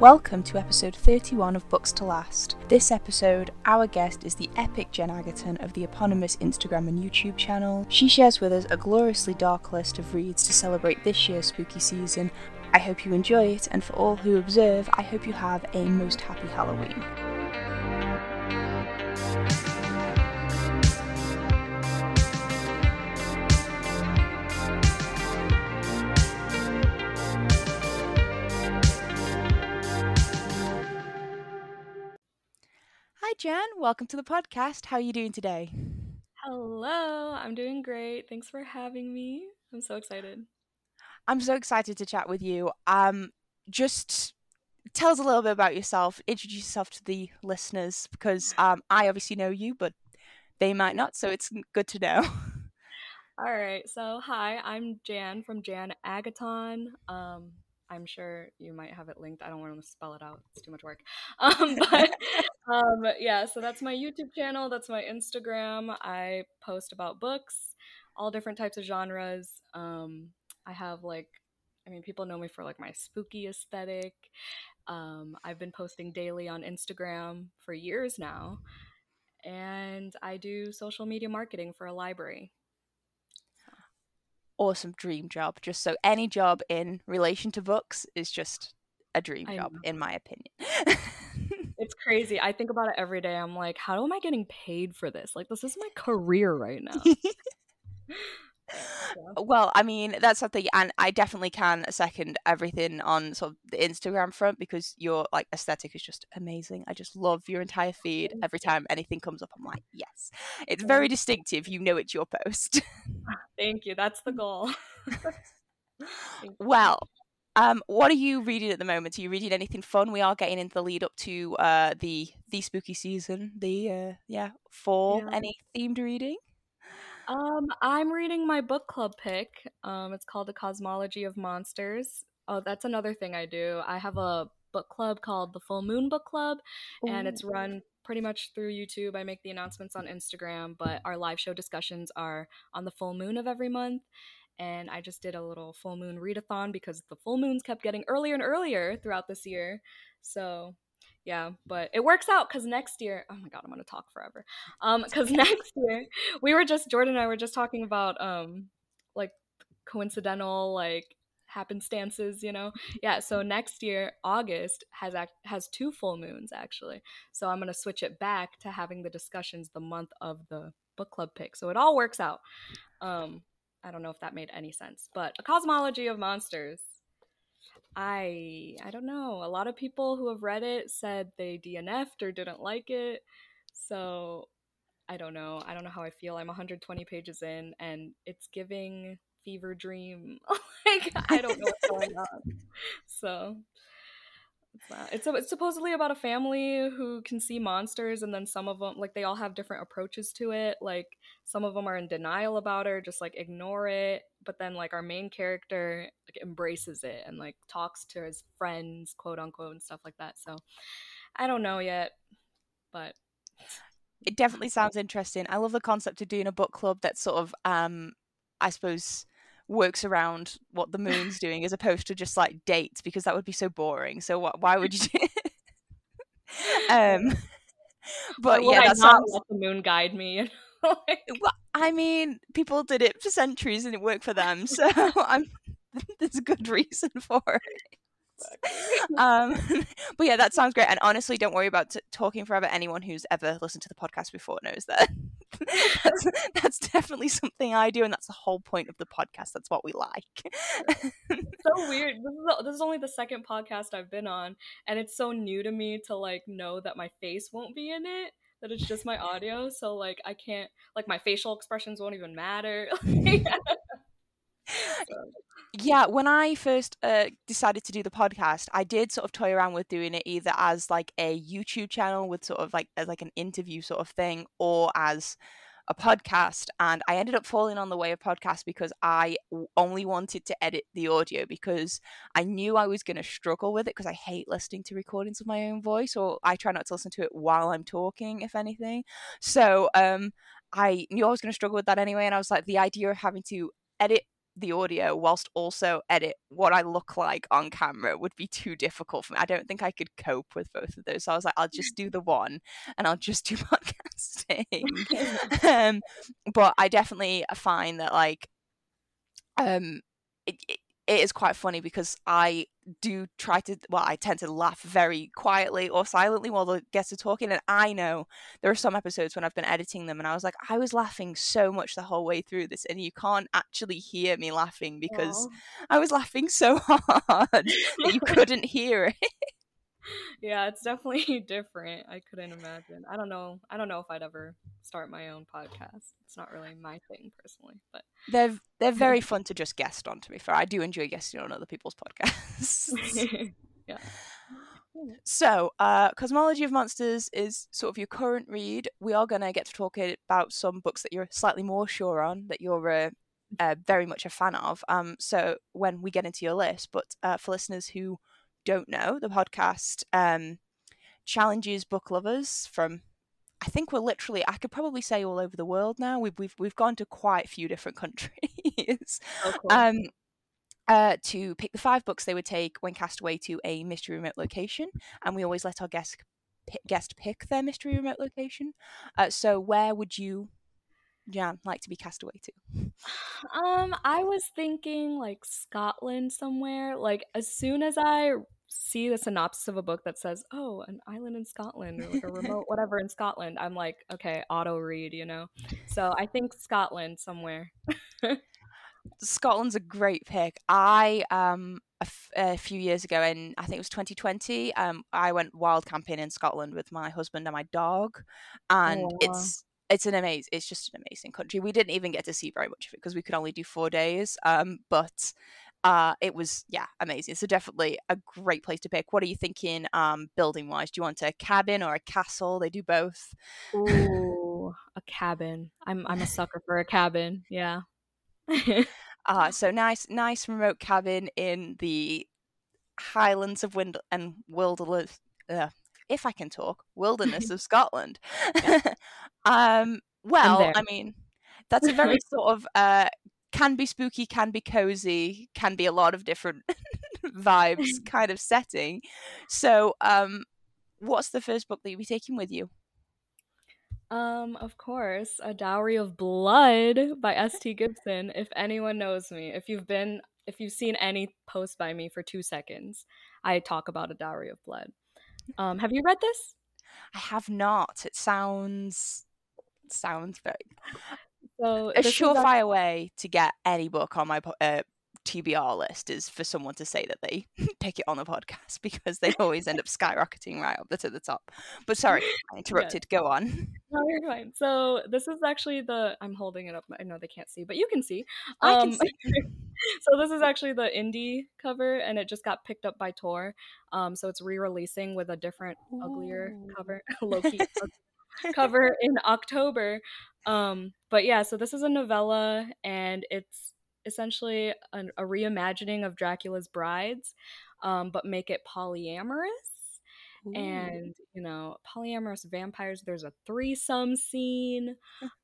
Welcome to episode 31 of Books to Last. This episode, our guest is the epic Jen Agaton of the eponymous Instagram and YouTube channel. She shares with us a gloriously dark list of reads to celebrate this year's spooky season. I hope you enjoy it, and for all who observe, I hope you have a most happy Halloween. Jen. Welcome to the podcast. How are you doing today? Hello, I'm doing great. Thanks for having me. I'm so excited. I'm so excited to chat with you. Um, just tell us a little bit about yourself. Introduce yourself to the listeners because um, I obviously know you, but they might not. So it's good to know. All right. So, hi, I'm Jan from Jan Agaton. Um, I'm sure you might have it linked. I don't want to spell it out. It's too much work. Um, but um, yeah, so that's my YouTube channel. That's my Instagram. I post about books, all different types of genres. Um, I have like, I mean, people know me for like my spooky aesthetic. Um, I've been posting daily on Instagram for years now. And I do social media marketing for a library awesome dream job. Just so any job in relation to books is just a dream job, in my opinion. it's crazy. I think about it every day. I'm like, how am I getting paid for this? Like, this is my career right now. Well, I mean, that's something, and I definitely can second everything on sort of the Instagram front because your like aesthetic is just amazing. I just love your entire feed. Every time anything comes up, I'm like, yes, it's very distinctive. You know, it's your post. Thank you. That's the goal. well, um, what are you reading at the moment? Are you reading anything fun? We are getting into the lead up to uh the the spooky season. The uh yeah fall. Yeah. Any themed reading? Um, I'm reading my book club pick. Um, it's called The Cosmology of Monsters. Oh, that's another thing I do. I have a book club called the Full Moon Book Club, Ooh. and it's run pretty much through YouTube. I make the announcements on Instagram, but our live show discussions are on the full moon of every month. And I just did a little full moon readathon because the full moons kept getting earlier and earlier throughout this year. So yeah but it works out because next year oh my god i'm gonna talk forever. Um because next year we were just jordan and i were just talking about um like coincidental like happenstances you know? Yeah so next year august has act- has two full moons actually. So i'm gonna switch it back to having the discussions the month of the book club pick. So it all works out. Um i don't know if that made any sense but a cosmology of monsters I I don't know. A lot of people who have read it said they DNF'd or didn't like it. So I don't know. I don't know how I feel. I'm 120 pages in and it's giving fever dream. like I don't know what's going on. So it's, it's supposedly about a family who can see monsters, and then some of them, like, they all have different approaches to it. Like, some of them are in denial about it, just like ignore it. But then, like, our main character like embraces it and like talks to his friends, quote unquote, and stuff like that. So, I don't know yet, but it definitely sounds interesting. I love the concept of doing a book club that sort of, um, I suppose works around what the moon's doing as opposed to just like dates because that would be so boring. So what, why would you do um but yeah, that sounds let the moon guide me. like... well, I mean, people did it for centuries and it worked for them, so I'm there's a good reason for it. um, but yeah, that sounds great. And honestly, don't worry about t- talking forever. Anyone who's ever listened to the podcast before knows that. that's, that's, definitely something I do, and that's the whole point of the podcast. That's what we like. so weird. This is, this is only the second podcast I've been on, and it's so new to me to like know that my face won't be in it. That it's just my audio, so like I can't like my facial expressions won't even matter. so yeah, when I first uh, decided to do the podcast, I did sort of toy around with doing it either as like a YouTube channel with sort of like as like an interview sort of thing, or as a podcast. And I ended up falling on the way of podcast because I only wanted to edit the audio because I knew I was going to struggle with it because I hate listening to recordings of my own voice, or I try not to listen to it while I'm talking, if anything. So um, I knew I was going to struggle with that anyway, and I was like, the idea of having to edit the audio whilst also edit what I look like on camera would be too difficult for me. I don't think I could cope with both of those. So I was like, I'll just do the one and I'll just do podcasting. um, but I definitely find that like um it, it, it is quite funny because I do try to well I tend to laugh very quietly or silently while the guests are talking and I know there are some episodes when I've been editing them and I was like I was laughing so much the whole way through this and you can't actually hear me laughing because Aww. I was laughing so hard that you couldn't hear it yeah, it's definitely different. I couldn't imagine. I don't know. I don't know if I'd ever start my own podcast. It's not really my thing personally, but they're they're very fun to just guest on. To be fair, I do enjoy guesting on other people's podcasts. yeah. So, uh, Cosmology of Monsters is sort of your current read. We are going to get to talk about some books that you're slightly more sure on, that you're uh, uh, very much a fan of. Um, so when we get into your list, but uh, for listeners who don't know, the podcast um, challenges book lovers from I think we're literally I could probably say all over the world now. We've we've we've gone to quite a few different countries. Oh, cool. um, uh, to pick the five books they would take when cast away to a mystery remote location, and we always let our guest guest pick their mystery remote location. Uh, so, where would you, Jan, like to be cast away to? Um, I was thinking like Scotland somewhere. Like as soon as I see the synopsis of a book that says, "Oh, an island in Scotland or like a remote whatever in Scotland," I'm like, okay, auto read, you know. So I think Scotland somewhere. Scotland's a great pick. I um a, f- a few years ago in I think it was 2020 um I went wild camping in Scotland with my husband and my dog and oh, it's it's an amazing it's just an amazing country we didn't even get to see very much of it because we could only do four days um but uh, it was yeah amazing. So definitely a great place to pick. What are you thinking, um, building wise? Do you want a cabin or a castle? They do both. Ooh, a cabin. I'm I'm a sucker for a cabin. Yeah. uh, so nice, nice remote cabin in the Highlands of Wind and Wilderness. Uh, if I can talk, wilderness of Scotland. um, well, I mean, that's a very sort of uh, can be spooky, can be cozy, can be a lot of different vibes kind of setting. So, um, what's the first book that you'll be taking with you? Um, of course, A Dowry of Blood by S.T. Gibson. If anyone knows me, if you've been if you've seen any post by me for two seconds, I talk about A Dowry of Blood. Um, have you read this? I have not. It sounds sounds very so a surefire way to get any book on my uh, TBR list is for someone to say that they pick it on the podcast because they always end up skyrocketing right up to the top. But sorry, I interrupted. Go on. No, you're fine. So this is actually the I'm holding it up. I know they can't see, but you can see. Um, I can um, see. so this is actually the indie cover, and it just got picked up by Tor. Um, so it's re-releasing with a different, Ooh. uglier cover, lowkey cover in October. Um, but yeah, so this is a novella, and it's essentially an, a reimagining of Dracula's brides, um, but make it polyamorous. Ooh. And you know, polyamorous vampires. There's a threesome scene.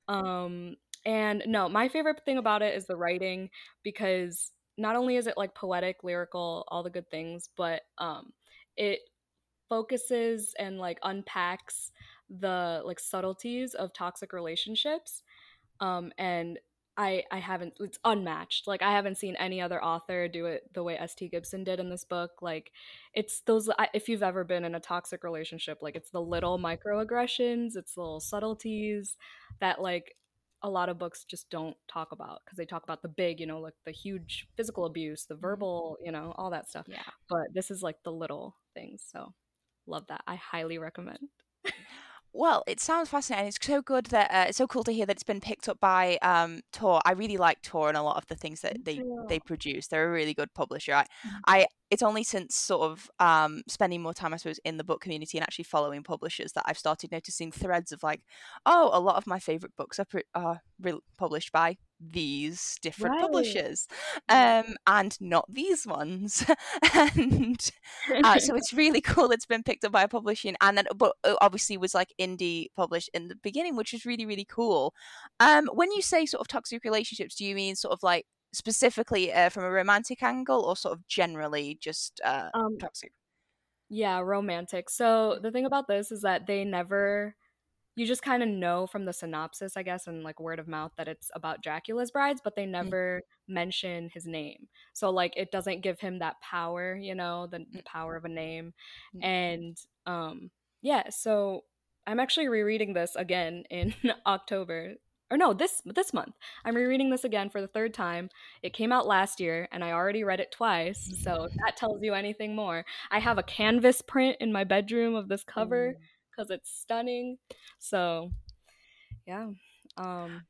um, and no, my favorite thing about it is the writing because not only is it like poetic, lyrical, all the good things, but um, it focuses and like unpacks the like subtleties of toxic relationships um and I I haven't it's unmatched. Like I haven't seen any other author do it the way ST Gibson did in this book. Like it's those if you've ever been in a toxic relationship, like it's the little microaggressions, it's the little subtleties that like a lot of books just don't talk about because they talk about the big, you know, like the huge physical abuse, the mm-hmm. verbal, you know, all that stuff. Yeah. But this is like the little things. So love that. I highly recommend. Well, it sounds fascinating. It's so good that uh, it's so cool to hear that it's been picked up by um, Tor. I really like Tor and a lot of the things that they they produce. They're a really good publisher. I, mm-hmm. I it's only since sort of um, spending more time, I suppose, in the book community and actually following publishers that I've started noticing threads of like, oh, a lot of my favorite books are, pre- are re- published by these different right. publishers um, and not these ones and uh, so it's really cool it's been picked up by a publishing and then but uh, obviously was like indie published in the beginning which is really really cool um, when you say sort of toxic relationships do you mean sort of like specifically uh, from a romantic angle or sort of generally just uh, um, toxic? Yeah, romantic. So the thing about this is that they never you just kind of know from the synopsis, I guess, and like word of mouth that it's about Dracula's brides, but they mm. never mm. mention his name. So like it doesn't give him that power, you know, the, the power of a name. Mm. And um yeah, so I'm actually rereading this again in October. Or no, this this month. I'm rereading this again for the third time. It came out last year and I already read it twice, so that tells you anything more. I have a canvas print in my bedroom of this cover because it's stunning. So, yeah. Um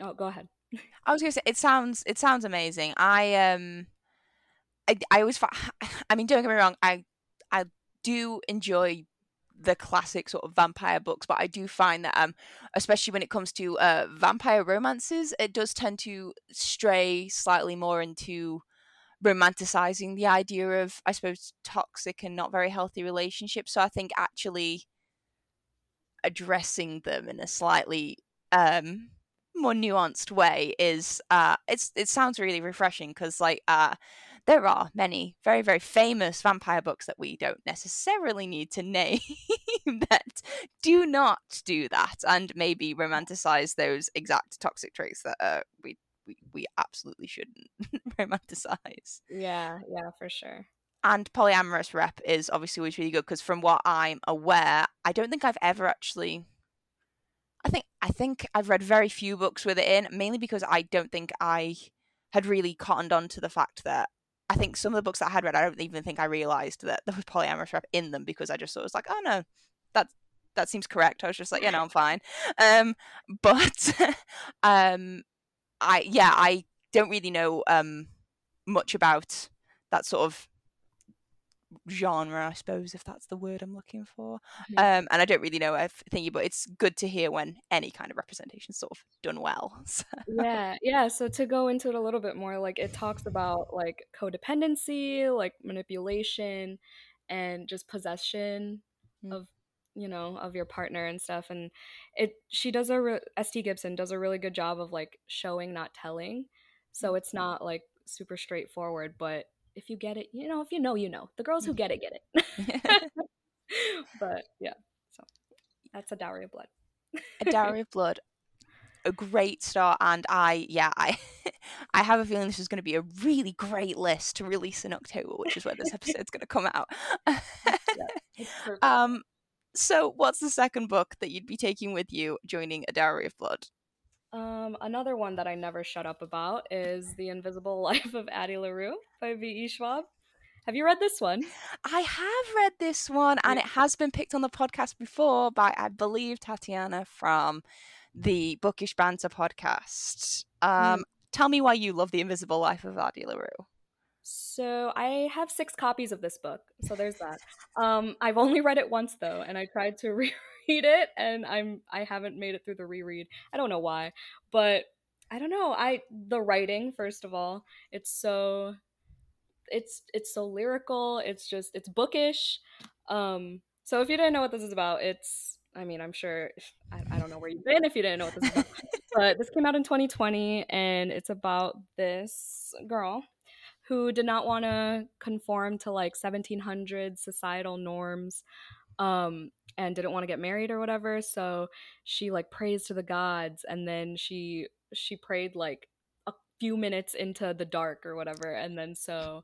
Oh, go ahead. I was gonna say it sounds it sounds amazing. I um I I always I mean don't get me wrong I I do enjoy the classic sort of vampire books, but I do find that um especially when it comes to uh vampire romances, it does tend to stray slightly more into romanticizing the idea of I suppose toxic and not very healthy relationships. So I think actually addressing them in a slightly um more nuanced way is uh it's it sounds really refreshing because like uh there are many very, very famous vampire books that we don't necessarily need to name that do not do that and maybe romanticize those exact toxic traits that uh, we, we, we absolutely shouldn't romanticize. Yeah, yeah, for sure. And polyamorous rep is obviously always really good because from what I'm aware, I don't think I've ever actually I think I think I've read very few books with it in, mainly because I don't think I had really cottoned on to the fact that I think some of the books that I had read, I don't even think I realized that there was polyamorous rep in them because I just thought it was like, oh no, that that seems correct. I was just like, yeah, no, I'm fine. Um, but um, I yeah, I don't really know um much about that sort of genre, I suppose, if that's the word I'm looking for. Mm-hmm. Um, and I don't really know thingy, but it's good to hear when any kind of representation is sort of done well. So. Yeah, yeah. So to go into it a little bit more, like it talks about like codependency, like manipulation, and just possession mm-hmm. of you know of your partner and stuff and it she does a re- st gibson does a really good job of like showing not telling so it's not like super straightforward but if you get it, you know, if you know, you know. The girls who get it, get it. but yeah, so that's a dowry of blood. a dowry of blood. A great start, and I, yeah, I, I have a feeling this is going to be a really great list to release in October, which is where this episode's going to come out. yeah, um, so what's the second book that you'd be taking with you joining a dowry of blood? Um, another one that I never shut up about is The Invisible Life of Addie LaRue by V.E. Schwab. Have you read this one? I have read this one, and it has been picked on the podcast before by, I believe, Tatiana from the Bookish Banter podcast. Um, mm. Tell me why you love The Invisible Life of Addie LaRue. So I have six copies of this book, so there's that. Um, I've only read it once though, and I tried to read read it and I'm I haven't made it through the reread. I don't know why, but I don't know. I the writing first of all, it's so it's it's so lyrical. It's just it's bookish. Um so if you didn't know what this is about, it's I mean, I'm sure I, I don't know where you've been if you didn't know what this is about. but this came out in 2020 and it's about this girl who did not want to conform to like 1700 societal norms um and didn't want to get married or whatever so she like prays to the gods and then she she prayed like a few minutes into the dark or whatever and then so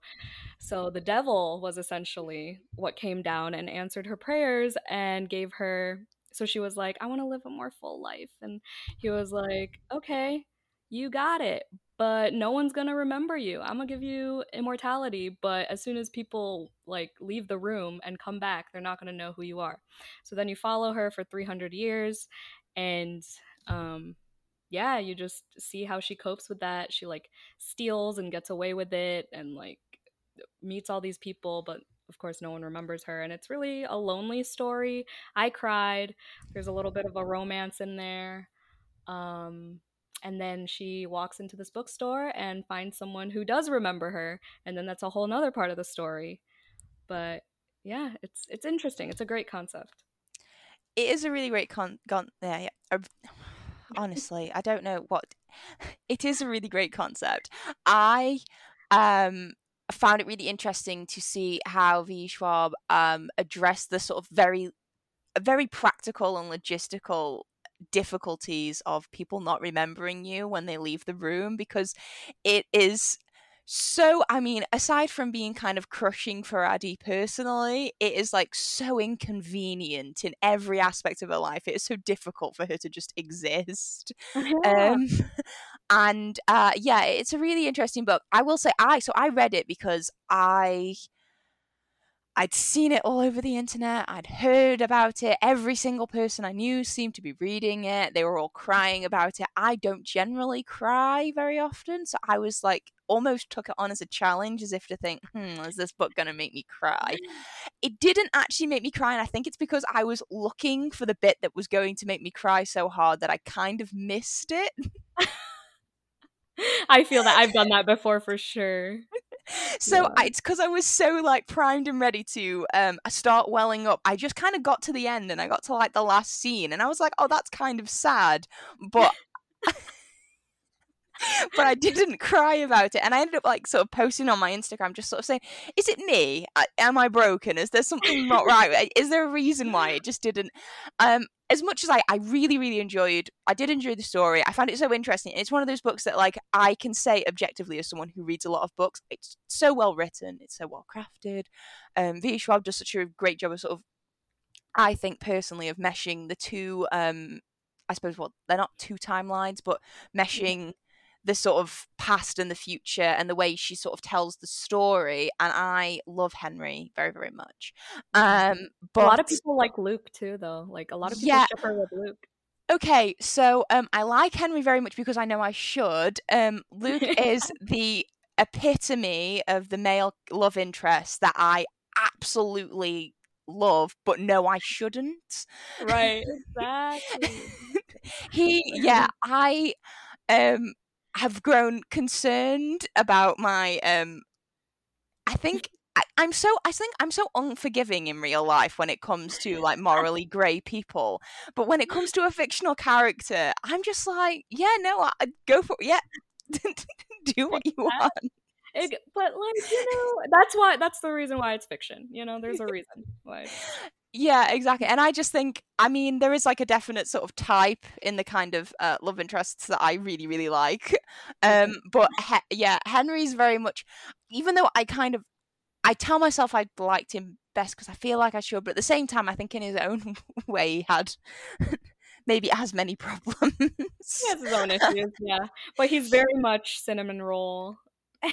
so the devil was essentially what came down and answered her prayers and gave her so she was like i want to live a more full life and he was like okay you got it but no one's gonna remember you. I'm gonna give you immortality, but as soon as people like leave the room and come back, they're not gonna know who you are. So then you follow her for 300 years, and um, yeah, you just see how she copes with that. She like steals and gets away with it, and like meets all these people, but of course no one remembers her and it's really a lonely story i cried there's a little bit of a romance in there um and then she walks into this bookstore and finds someone who does remember her and then that's a whole nother part of the story but yeah it's it's interesting it's a great concept it is a really great con, con yeah, yeah. honestly i don't know what it is a really great concept. I um found it really interesting to see how V. Schwab um addressed the sort of very very practical and logistical difficulties of people not remembering you when they leave the room because it is so i mean aside from being kind of crushing for addie personally it is like so inconvenient in every aspect of her life. It is so difficult for her to just exist. Yeah. um and uh yeah it's a really interesting book. I will say i so i read it because i I'd seen it all over the internet. I'd heard about it. Every single person I knew seemed to be reading it. They were all crying about it. I don't generally cry very often. So I was like, almost took it on as a challenge, as if to think, hmm, is this book going to make me cry? It didn't actually make me cry. And I think it's because I was looking for the bit that was going to make me cry so hard that I kind of missed it. I feel that I've done that before for sure so yeah. I, it's because I was so like primed and ready to um start welling up. I just kind of got to the end and I got to like the last scene and I was like, oh, that's kind of sad, but. but I didn't cry about it. And I ended up like sort of posting on my Instagram, just sort of saying, "Is it me? Am I broken? Is there something not right? Is there a reason why it just didn't?" Um, as much as I, I really, really enjoyed, I did enjoy the story. I found it so interesting. It's one of those books that, like, I can say objectively as someone who reads a lot of books, it's so well written, it's so well crafted. Um, V. Schwab does such a great job of sort of, I think personally, of meshing the two. Um, I suppose well, they're not two timelines, but meshing the sort of past and the future and the way she sort of tells the story and i love henry very very much. Mm-hmm. um but a lot of people like luke too though. Like a lot of people yeah. ship her with luke. Okay so um i like henry very much because i know i should. Um luke is the epitome of the male love interest that i absolutely love but no i shouldn't. Right exactly. He yeah i um have grown concerned about my um I think I, am so I think I'm so unforgiving in real life when it comes to like morally grey people. But when it comes to a fictional character, I'm just like, yeah, no, I, go for yeah. Do what you want. It, but like you know, that's why that's the reason why it's fiction. You know, there's a reason why. Yeah, exactly. And I just think, I mean, there is like a definite sort of type in the kind of uh, love interests that I really, really like. Um, but he- yeah, Henry's very much, even though I kind of, I tell myself I liked him best because I feel like I should, but at the same time, I think in his own way he had maybe as many problems. He has his own issues, yeah. But he's very much cinnamon roll,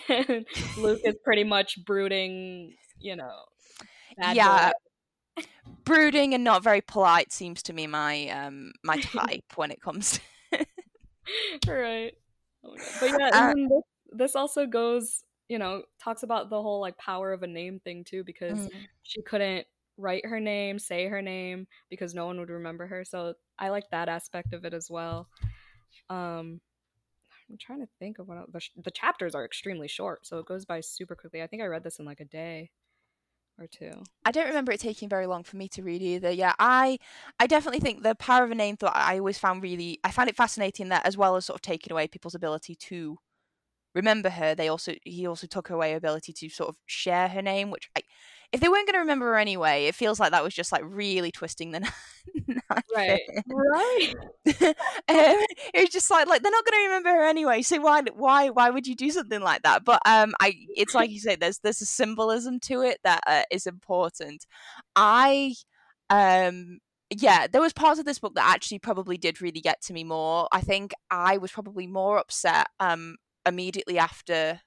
and Luke is pretty much brooding, you know. yeah. Brooding and not very polite seems to me my um my type when it comes to right oh but yeah uh, this, this also goes you know talks about the whole like power of a name thing too because mm. she couldn't write her name say her name because no one would remember her so i like that aspect of it as well um i'm trying to think of what the, the chapters are extremely short so it goes by super quickly i think i read this in like a day or two. I don't remember it taking very long for me to read either. Yeah, I I definitely think the power of a name thought I always found really I found it fascinating that as well as sort of taking away people's ability to remember her, they also he also took away ability to sort of share her name, which I if they weren't going to remember her anyway, it feels like that was just like really twisting the knife. Right, right. um, it was just like like they're not going to remember her anyway, so why why why would you do something like that? But um, I it's like you say, there's there's a symbolism to it that uh, is important. I um yeah, there was parts of this book that actually probably did really get to me more. I think I was probably more upset um immediately after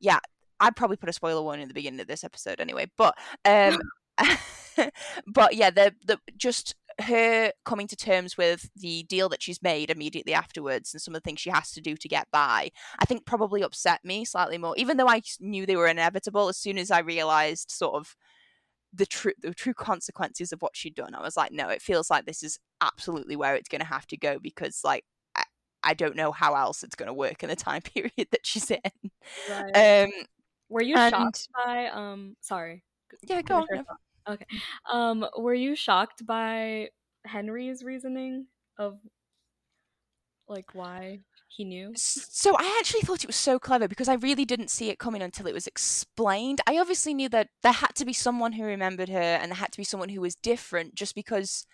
yeah I'd probably put a spoiler warning in the beginning of this episode anyway. But um, but yeah, the the just her coming to terms with the deal that she's made immediately afterwards and some of the things she has to do to get by, I think probably upset me slightly more. Even though I knew they were inevitable, as soon as I realized sort of the true the true consequences of what she'd done, I was like, no, it feels like this is absolutely where it's going to have to go because like I, I don't know how else it's going to work in the time period that she's in. Right. Um, were you and... shocked by um sorry. Yeah, go on. Okay. Um were you shocked by Henry's reasoning of like why he knew? So I actually thought it was so clever because I really didn't see it coming until it was explained. I obviously knew that there had to be someone who remembered her and there had to be someone who was different just because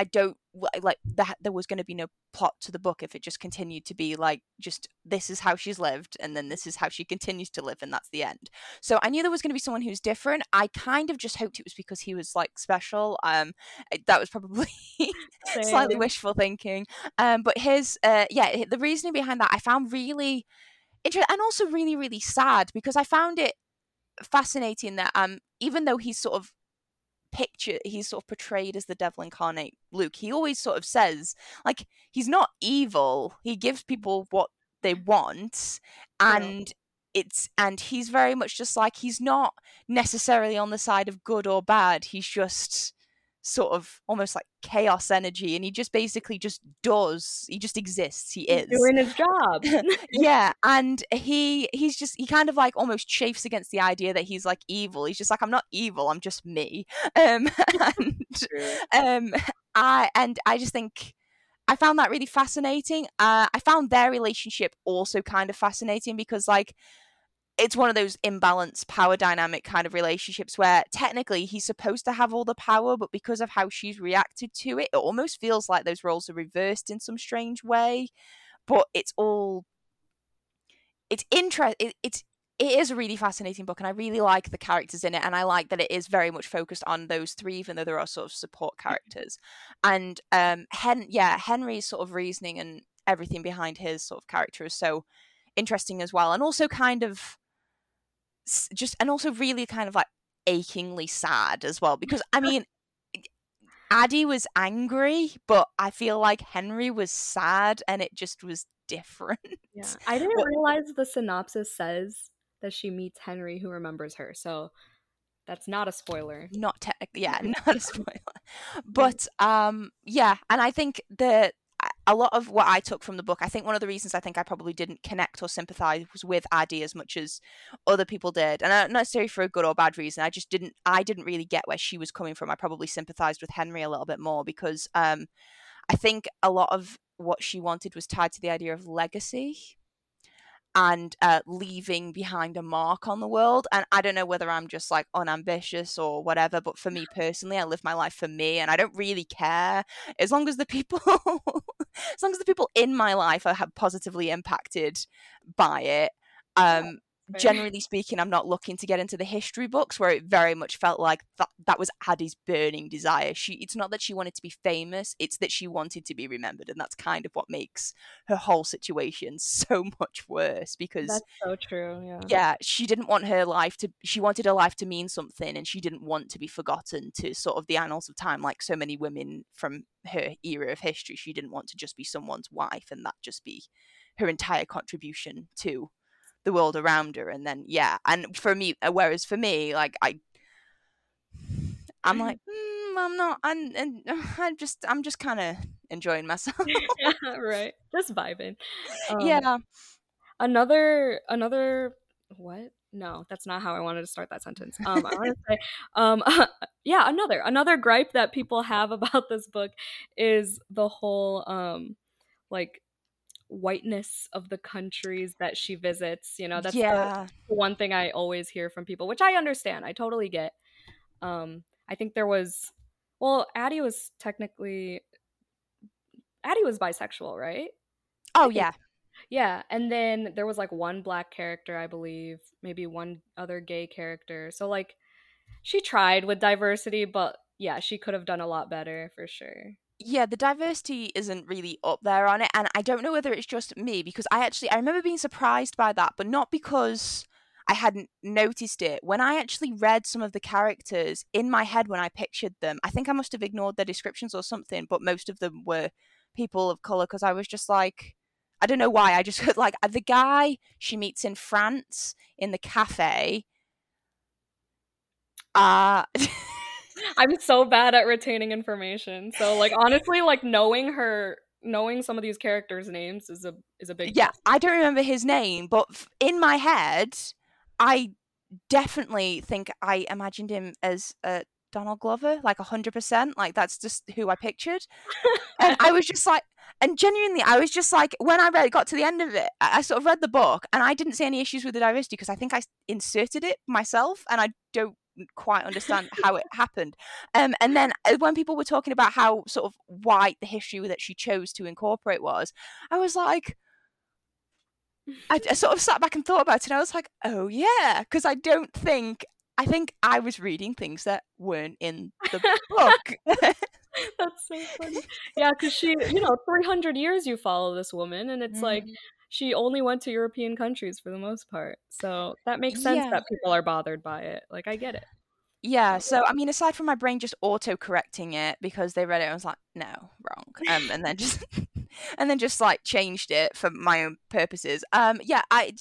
I don't like that there was going to be no plot to the book if it just continued to be like just this is how she's lived and then this is how she continues to live and that's the end. So I knew there was going to be someone who's different. I kind of just hoped it was because he was like special. Um that was probably slightly wishful thinking. Um but his uh yeah, the reasoning behind that I found really interesting and also really really sad because I found it fascinating that um even though he's sort of picture he's sort of portrayed as the devil incarnate luke he always sort of says like he's not evil he gives people what they want and yeah. it's and he's very much just like he's not necessarily on the side of good or bad he's just sort of almost like chaos energy and he just basically just does he just exists he is. doing his job. Yeah and he he's just he kind of like almost chafes against the idea that he's like evil. He's just like i'm not evil i'm just me. Um and um i and i just think I found that really fascinating. Uh, I found their relationship also kind of fascinating because, like, it's one of those imbalanced power dynamic kind of relationships where technically he's supposed to have all the power, but because of how she's reacted to it, it almost feels like those roles are reversed in some strange way. But it's all it's interest it, it's it is a really fascinating book and I really like the characters in it and I like that it is very much focused on those three even though there are sort of support characters. And um Hen yeah, Henry's sort of reasoning and everything behind his sort of character is so interesting as well and also kind of just and also really kind of like achingly sad as well because I mean Addie was angry, but I feel like Henry was sad and it just was different. Yeah. I didn't but, realize the synopsis says that she meets Henry who remembers her. So that's not a spoiler. Not technically, yeah, not a spoiler. But um yeah, and I think the a lot of what I took from the book, I think one of the reasons I think I probably didn't connect or sympathize with Addie as much as other people did, and not necessarily for a good or bad reason. I just didn't, I didn't really get where she was coming from. I probably sympathized with Henry a little bit more because um, I think a lot of what she wanted was tied to the idea of legacy and uh, leaving behind a mark on the world. And I don't know whether I'm just like unambitious or whatever, but for me personally, I live my life for me and I don't really care as long as the people, as long as the people in my life are have positively impacted by it. Um, generally speaking, I'm not looking to get into the history books where it very much felt like that, that was Addie's burning desire. She it's not that she wanted to be famous, it's that she wanted to be remembered. And that's kind of what makes her whole situation so much worse because That's so true. Yeah. Yeah. She didn't want her life to she wanted her life to mean something and she didn't want to be forgotten to sort of the annals of time like so many women from her era of history. She didn't want to just be someone's wife and that just be her entire contribution to the world around her and then yeah and for me uh, whereas for me like i i'm like mm, i'm not i'm and i'm just i'm just kind of enjoying myself. Yeah, right just vibing. Um, yeah. another another what? No that's not how i wanted to start that sentence. Um i want to say um yeah another another gripe that people have about this book is the whole um like whiteness of the countries that she visits. You know, that's yeah. the one thing I always hear from people, which I understand. I totally get. Um, I think there was, well, Addie was technically, Addie was bisexual, right? Oh yeah, yeah. And then there was like one black character, I believe, maybe one other gay character. So like, she tried with diversity, but yeah, she could have done a lot better for sure yeah, the diversity isn't really up there on it, and I don't know whether it's just me because I actually I remember being surprised by that, but not because I hadn't noticed it. When I actually read some of the characters in my head when I pictured them, I think I must have ignored their descriptions or something, but most of them were people of color because I was just like I don't know why. I just like the guy she meets in France in the cafe. Uh I'm so bad at retaining information. So like honestly, like knowing her knowing some of these characters' names is a is a big Yeah, I don't remember his name, but in my head, I definitely think I imagined him as a Donald Glover, like hundred percent. Like that's just who I pictured. and I was just like, and genuinely, I was just like, when I read, got to the end of it, I, I sort of read the book, and I didn't see any issues with the diversity because I think I inserted it myself, and I don't quite understand how it happened. Um, and then uh, when people were talking about how sort of white the history that she chose to incorporate was, I was like, I, I sort of sat back and thought about it. And I was like, oh yeah, because I don't think I think I was reading things that weren't in the book. That's so funny. Yeah, because she, you know, 300 years you follow this woman, and it's mm. like she only went to European countries for the most part. So that makes sense yeah. that people are bothered by it. Like, I get it. Yeah, so I mean, aside from my brain just auto correcting it because they read it, I was like, no, wrong, um, and then just and then just like changed it for my own purposes. Um, yeah, I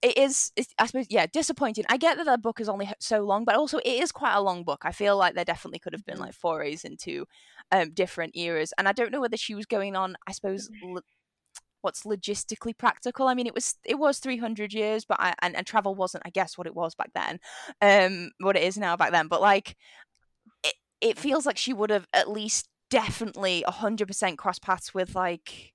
it is, I suppose, yeah, disappointing. I get that the book is only so long, but also it is quite a long book. I feel like there definitely could have been mm-hmm. like forays into um different eras, and I don't know whether she was going on, I suppose, what's logistically practical. I mean, it was it was 300 years, but I, and, and travel wasn't, I guess, what it was back then, um, what it is now back then. But like, it it feels like she would have at least definitely 100% cross paths with like.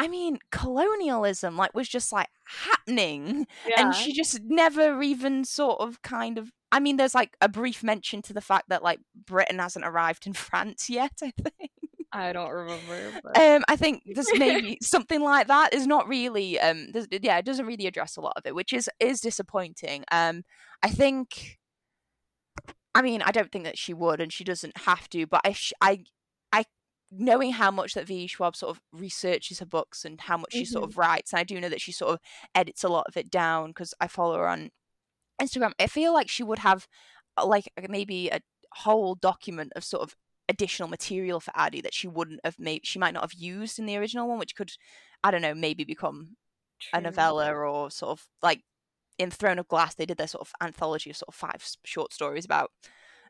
I mean, colonialism like was just like happening, yeah. and she just never even sort of kind of I mean, there's like a brief mention to the fact that like Britain hasn't arrived in France yet. I think. I don't remember. But... Um, I think there's maybe something like that is not really. Um, yeah, it doesn't really address a lot of it, which is is disappointing. Um, I think. I mean, I don't think that she would, and she doesn't have to. But I, I, I, knowing how much that V. Schwab sort of researches her books and how much mm-hmm. she sort mm-hmm. of writes, and I do know that she sort of edits a lot of it down because I follow her on Instagram. I feel like she would have, uh, like, maybe a whole document of sort of additional material for Addie that she wouldn't have made she might not have used in the original one, which could I don't know, maybe become True. a novella or sort of like in Throne of Glass they did their sort of anthology of sort of five short stories about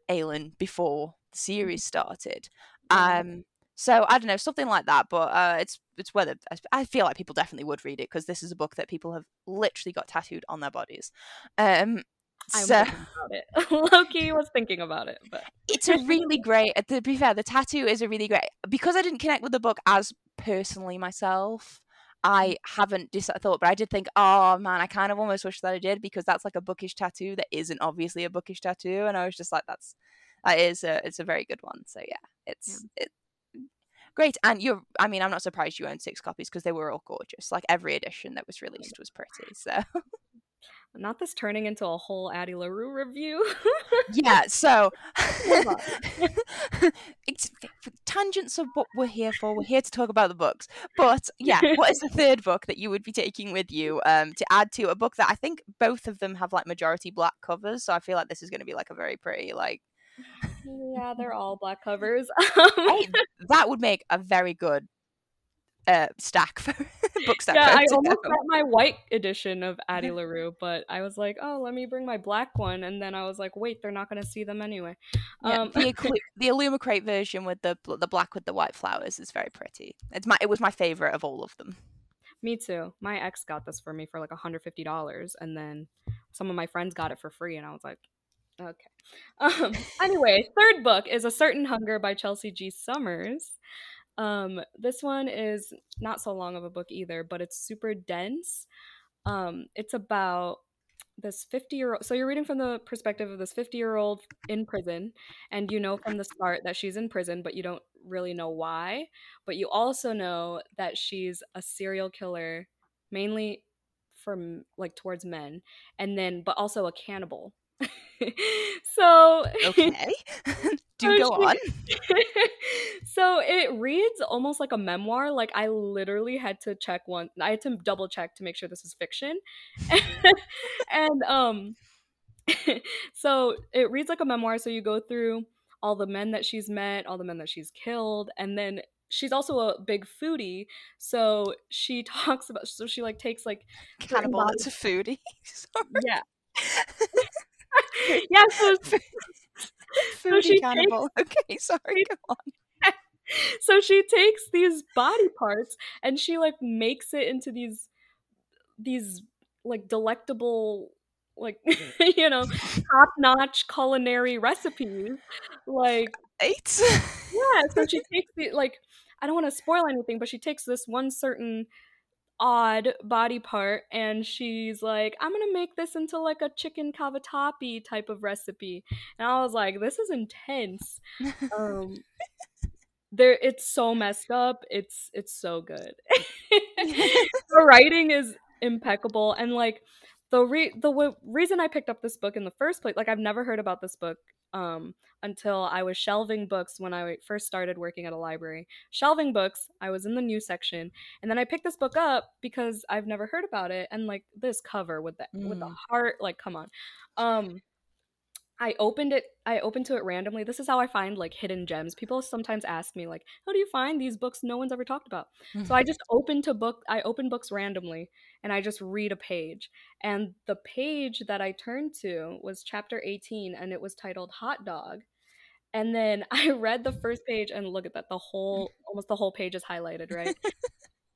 Aelin before the series mm-hmm. started. Um so I don't know, something like that, but uh, it's it's whether I feel like people definitely would read it because this is a book that people have literally got tattooed on their bodies. Um, I so, was about it. lowkey was thinking about it, but it's a really great. Uh, to be fair, the tattoo is a really great because I didn't connect with the book as personally myself. I mm-hmm. haven't just thought, but I did think, oh man, I kind of almost wish that I did because that's like a bookish tattoo that isn't obviously a bookish tattoo, and I was just like, that's that is a it's a very good one. So yeah, it's yeah. it great. And you're, I mean, I'm not surprised you own six copies because they were all gorgeous. Like every edition that was released was pretty. So not this turning into a whole Addie LaRue review. yeah, so it's tangents of what we're here for. We're here to talk about the books. But yeah, what is the third book that you would be taking with you um, to add to a book that I think both of them have like majority black covers? So I feel like this is going to be like a very pretty like. Yeah, they're all black covers. hey, that would make a very good uh, stack for book stack. Yeah, I almost got my white edition of Addie LaRue, but I was like, oh, let me bring my black one, and then I was like, wait, they're not going to see them anyway. Yeah, um, the the Illumicrate version with the the black with the white flowers is very pretty. It's my it was my favorite of all of them. Me too. My ex got this for me for like $150, and then some of my friends got it for free, and I was like, okay. Um, anyway, third book is A Certain Hunger by Chelsea G. Summers. Um, this one is not so long of a book either, but it's super dense. Um, it's about this 50 year old so you're reading from the perspective of this 50 year old in prison and you know from the start that she's in prison but you don't really know why but you also know that she's a serial killer mainly from like towards men and then but also a cannibal so okay. Do go on. So it reads almost like a memoir like i literally had to check one i had to double check to make sure this is fiction. And um so it reads like a memoir so you go through all the men that she's met all the men that she's killed and then she's also a big foodie so she talks about so she like takes like cannibal that's a foodie yeah yeah, so, so she cannibal. Takes, okay, sorry, go on. So she takes these body parts and she like makes it into these these like delectable like you know top-notch culinary recipes like eight yeah so she takes the like I don't want to spoil anything, but she takes this one certain odd body part and she's like i'm gonna make this into like a chicken cavatappi type of recipe. And i was like this is intense. Um there it's so messed up. It's it's so good. The writing is impeccable and like the re- the w- reason I picked up this book in the first place, like I've never heard about this book um, until I was shelving books when I first started working at a library. Shelving books, I was in the new section, and then I picked this book up because I've never heard about it, and like this cover with the mm. with the mm. heart, like come on. Um, I opened it I opened to it randomly. This is how I find like hidden gems. People sometimes ask me like, "How do you find these books no one's ever talked about?" so I just open to book I open books randomly and I just read a page. And the page that I turned to was chapter 18 and it was titled Hot Dog. And then I read the first page and look at that the whole almost the whole page is highlighted, right?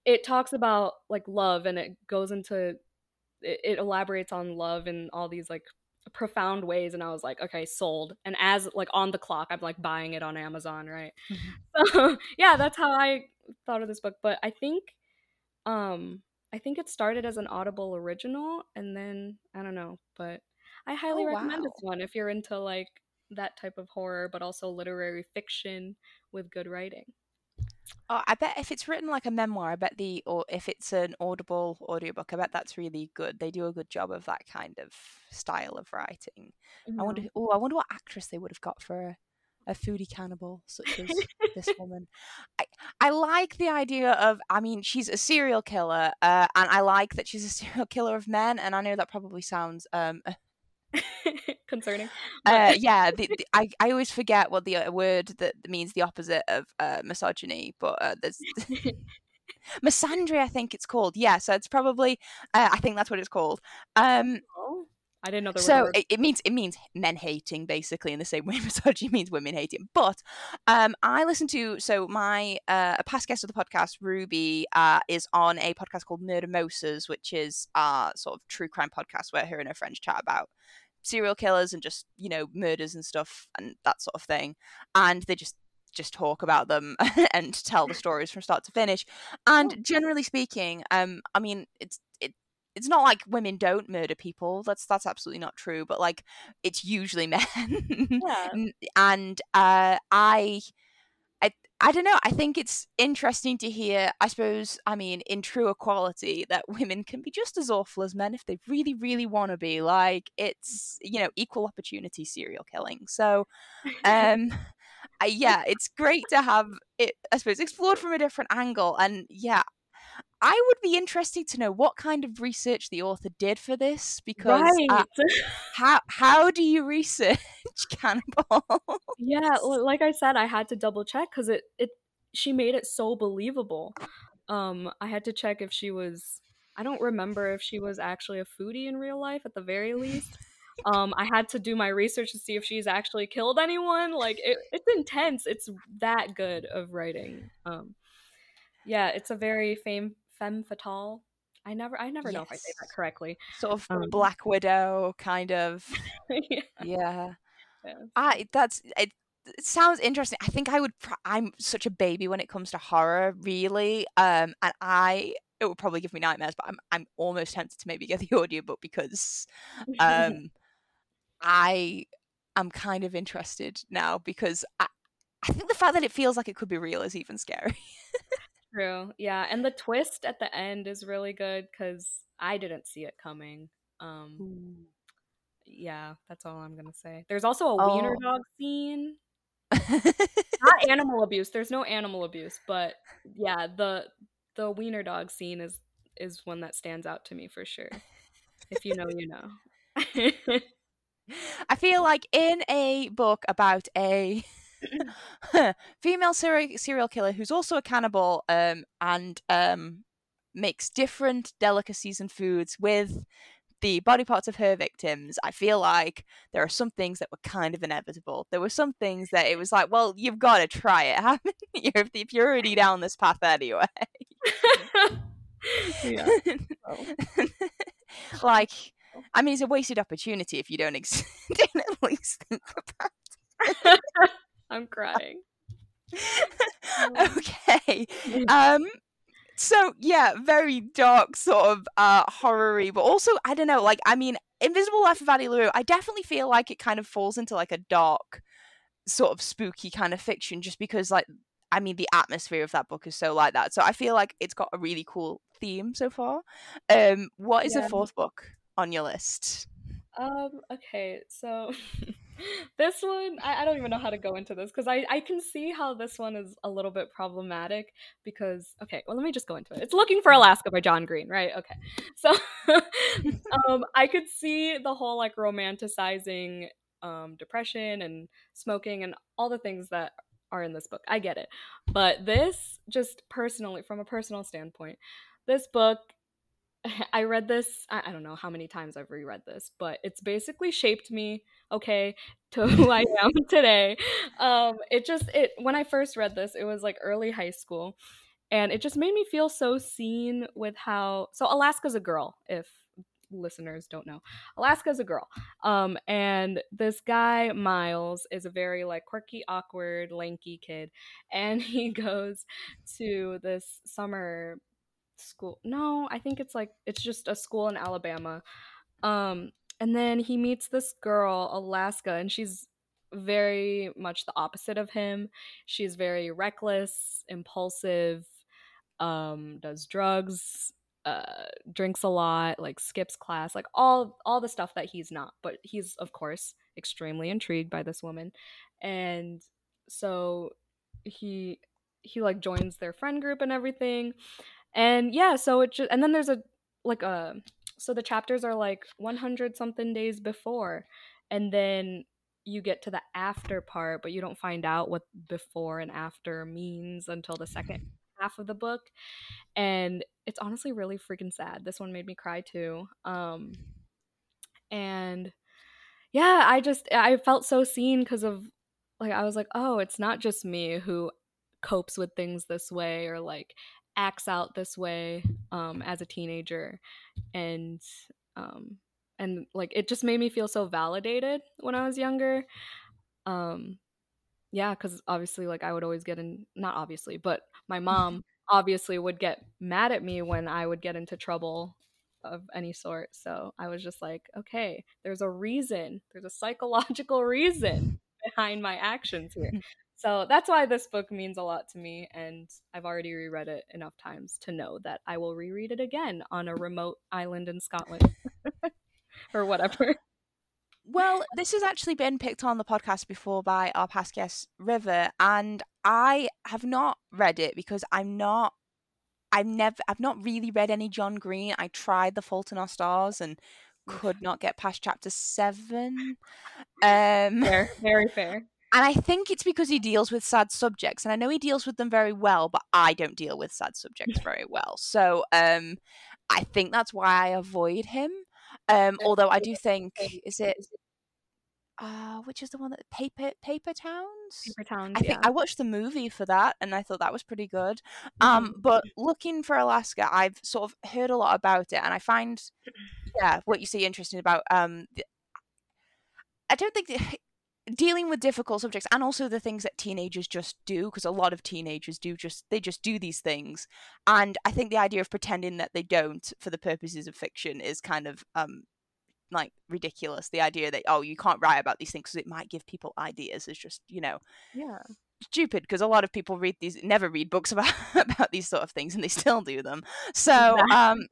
it talks about like love and it goes into it, it elaborates on love and all these like profound ways and I was like, okay, sold. And as like on the clock, I'm like buying it on Amazon, right? Mm-hmm. So yeah, that's how I thought of this book. But I think um I think it started as an Audible original and then I don't know, but I highly oh, recommend wow. this one if you're into like that type of horror, but also literary fiction with good writing. Oh, I bet if it's written like a memoir, I bet the or if it's an Audible audiobook, I bet that's really good. They do a good job of that kind of style of writing. Mm-hmm. I wonder. Oh, I wonder what actress they would have got for a, a foodie cannibal such as this woman. I I like the idea of. I mean, she's a serial killer, uh, and I like that she's a serial killer of men. And I know that probably sounds um concerning. Uh, yeah, the, the, I I always forget what the uh, word that means the opposite of uh, misogyny, but uh, there's misandry. I think it's called. Yeah, so it's probably. Uh, I think that's what it's called. Um, oh. I didn't know so it, it, means it means men hating basically in the same way misogyny means women hating. But um, I listen to so my uh, a past guest of the podcast Ruby uh, is on a podcast called Murder Moses, which is uh sort of true crime podcast where her and her friends chat about serial killers and just you know murders and stuff and that sort of thing. And they just just talk about them and tell the stories from start to finish. And generally speaking um i mean it's it it's not like women don't murder people. That's that's absolutely not true but like it's usually men. Yeah. and uh i I don't know. I think it's interesting to hear, I suppose, I mean, in true equality, that women can be just as awful as men if they really, really want to be. Like, it's, you know, equal opportunity serial killing. So, um, I, yeah, it's great to have it, I suppose, explored from a different angle. And yeah, I would be interested to know what kind of research the author did for this because right. uh, how how do you research cannibals? Yeah, like I said, I had to double check because it it she made it so believable. Um, I had to check if she was. I don't remember if she was actually a foodie in real life at the very least. Um, I had to do my research to see if she's actually killed anyone. Like it, it's intense. It's that good of writing. Um, yeah, it's a very fame femme fatale. I never, I never yes. know if I say that correctly. Sort of um, Black Widow, kind of. yeah. yeah. yeah. I that's it, it. sounds interesting. I think I would. Pr- I'm such a baby when it comes to horror, really. Um, and I it would probably give me nightmares, but I'm I'm almost tempted to maybe get the audiobook because um I am kind of interested now because I, I think the fact that it feels like it could be real is even scary. True. Yeah, and the twist at the end is really good because I didn't see it coming. Um, Ooh. yeah, that's all I'm gonna say. There's also a oh. wiener dog scene. Not animal abuse. There's no animal abuse, but yeah, the the wiener dog scene is is one that stands out to me for sure. If you know, you know. I feel like in a book about a female serial, serial killer who's also a cannibal um, and um, makes different delicacies and foods with the body parts of her victims, I feel like there are some things that were kind of inevitable. There were some things that it was like, well, you've got to try it, haven't you? If, if you're already down this path anyway. yeah. like, I mean, it's a wasted opportunity if you don't ex- at least think about I'm crying. okay. Um so yeah, very dark sort of uh horror but also I don't know, like I mean, Invisible Life of Addie LaRue, I definitely feel like it kind of falls into like a dark sort of spooky kind of fiction just because like I mean the atmosphere of that book is so like that. So I feel like it's got a really cool theme so far. Um what is yeah. the fourth book on your list? Um okay, so this one I, I don't even know how to go into this because I, I can see how this one is a little bit problematic because okay well let me just go into it. It's looking for alaska by john green right? Okay. So um i could see the whole like romanticizing um depression and smoking and all the things that are in this book. I get it. But this just personally from a personal standpoint this book I read this, I, don't know how many times I've reread this, but it's basically shaped me, okay, to who I am today. Um, it just, it, when I first read this, it was like early high school, and it just made me feel so seen with how, so Alaska's a girl, if listeners don't know. Alaska's a girl. Um, and this guy, Miles, is a very like quirky, awkward, lanky kid. And he goes to this summer school. No, I think it's like it's just a school in Alabama. Um, and then he meets this girl, Alaska, and she's very much the opposite of him. She's very reckless, impulsive, um, does drugs, uh, drinks a lot, like skips class, like all all the stuff that he's not. But he's of course extremely intrigued by this woman, and so he he like joins their friend group and everything and yeah so it just and then there's a like a so the chapters are like 100 something days before and then you get to the after part but you don't find out what before and after means until the second half of the book. And it's honestly really freaking sad. This one made me cry too. Um and yeah i just i felt so seen because of like i was like oh it's not just me who copes with things this way or like acts out this way um, as a teenager and um, and like it just made me feel so validated when i was younger. Um yeah because obviously like i would always get in not obviously but my mom obviously would get mad at me when i would get into trouble of any sort so i was just like okay there's a reason there's a psychological reason behind my actions here so that's why this book means a lot to me, and I've already reread it enough times to know that I will reread it again on a remote island in Scotland or whatever. Well, this has actually been picked on the podcast before by our past guest River, and I have not read it because I'm not. I've never. I've not really read any John Green. I tried The Fault in Our Stars and could not get past chapter seven. Um, fair, very fair. And I think it's because he deals with sad subjects. And I know he deals with them very well, but I don't deal with sad subjects very well. So um, I think that's why I avoid him. Um, although I do think, is it uh, which is the one that paper paper towns paper towns i think yeah. i watched the movie for that and i thought that was pretty good um mm-hmm. but looking for alaska i've sort of heard a lot about it and i find yeah what you say interesting about um i don't think dealing with difficult subjects and also the things that teenagers just do because a lot of teenagers do just they just do these things. And i think the idea of pretending that they don't for the purposes of fiction is kind of um like ridiculous. The idea that oh you can't write about these things because it might give people ideas is just you know yeah. stupid because a lot of people read these never read books about about these sort of things and they still do them. So um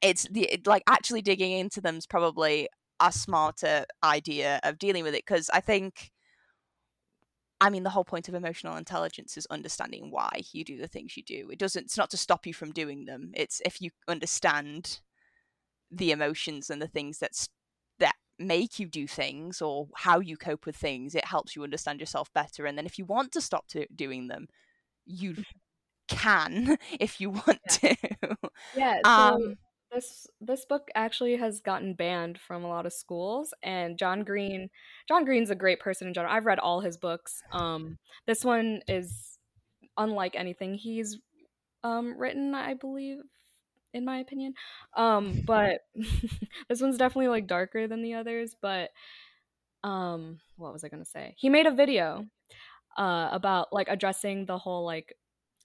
it's the like actually digging into them is probably a smarter idea of dealing with it because I think I mean the whole point of emotional intelligence is understanding why you do the things you do. It doesn't it's not to stop you from doing them. It's if you understand the emotions and the things that's that make you do things or how you cope with things, it helps you understand yourself better and then if you want to stop to doing them, you mm-hmm. can if you want yeah. to. Yeah. So- um this this book actually has gotten banned from a lot of schools and John Green John Green's a great person in general. I've read all his books. Um this one is unlike anything he's um written, I believe in my opinion. Um but this one's definitely like darker than the others, but um what was I going to say? He made a video uh, about like addressing the whole like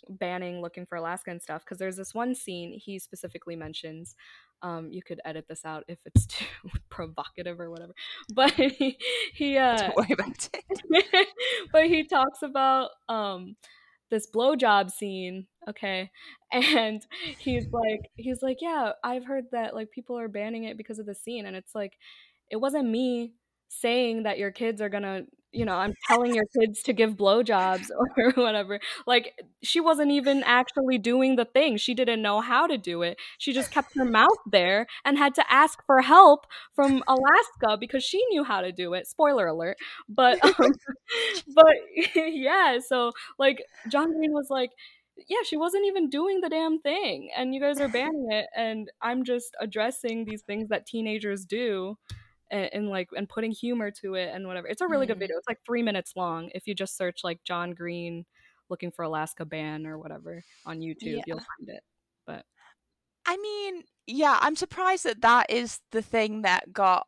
banning looking for Alaska and stuff because there's this one scene he specifically mentions. Um, you could edit this out if it's too provocative or whatever. But he, he uh, Don't worry about it. but he talks about um this blowjob scene, okay, and he's like he's like, yeah, I've heard that like people are banning it because of the scene, and it's like, it wasn't me saying that your kids are gonna you know i'm telling your kids to give blowjobs or whatever like she wasn't even actually doing the thing she didn't know how to do it she just kept her mouth there and had to ask for help from alaska because she knew how to do it spoiler alert but um, but yeah so like john green was like yeah, she wasn't even doing the damn thing, and you guys are banning it, and I'm just addressing these things that teenagers do and, and, like and putting humor to it and whatever. It's a really mm. good video. It's like three minutes long. If you just search like John Green looking for Alaska ban or whatever on YouTube, yeah. you'll find it. But I mean, yeah, I'm surprised that that is the thing that got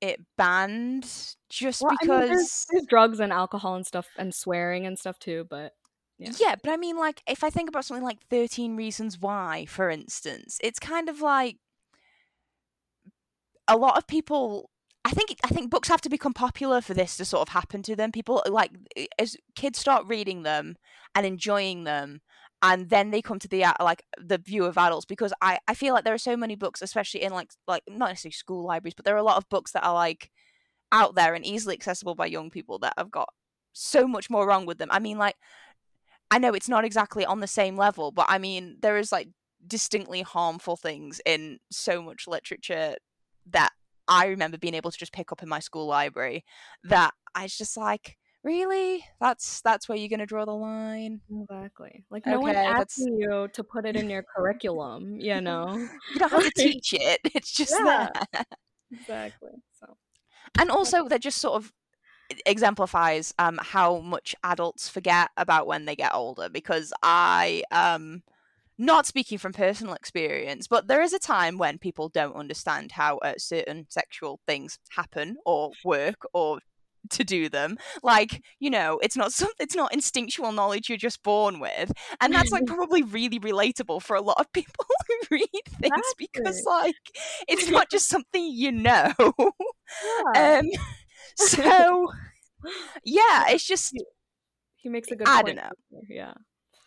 it banned just well, because I mean, there's, there's drugs and alcohol and stuff and swearing and stuff too, but yeah. yeah, but I mean, like, if I think about something like 13 Reasons Why, for instance, it's kind of like a lot of people I think I think books have to become popular for this to sort of happen to them. People like as kids start reading them and enjoying them, and then they come to the like the view of adults because I I feel like there are so many books, especially in like like not necessarily school libraries, but there are a lot of books that are like out there and easily accessible by young people that have got so much more wrong with them. I mean, like I know it's not exactly on the same level, but I mean there is like distinctly harmful things in so much literature that I remember being able to just pick up in my school library that I was just like, really? That's that's where you're gonna draw the line? Exactly. Like no okay, one's asking you to put it in your curriculum, you know. you don't have to teach it. It's just yeah. there. Exactly. So And also that just sort of exemplifies um how much adults forget about when they get older because I um not speaking from personal experience, but there is a time when people don't understand how uh, certain sexual things happen or work or to do them. Like you know it's not some it's not instinctual knowledge you're just born with. And that's like probably really relatable for a lot of people who read things exactly. because like it's not just something you know. Yeah. um so yeah it's just he makes a good I don't know. yeah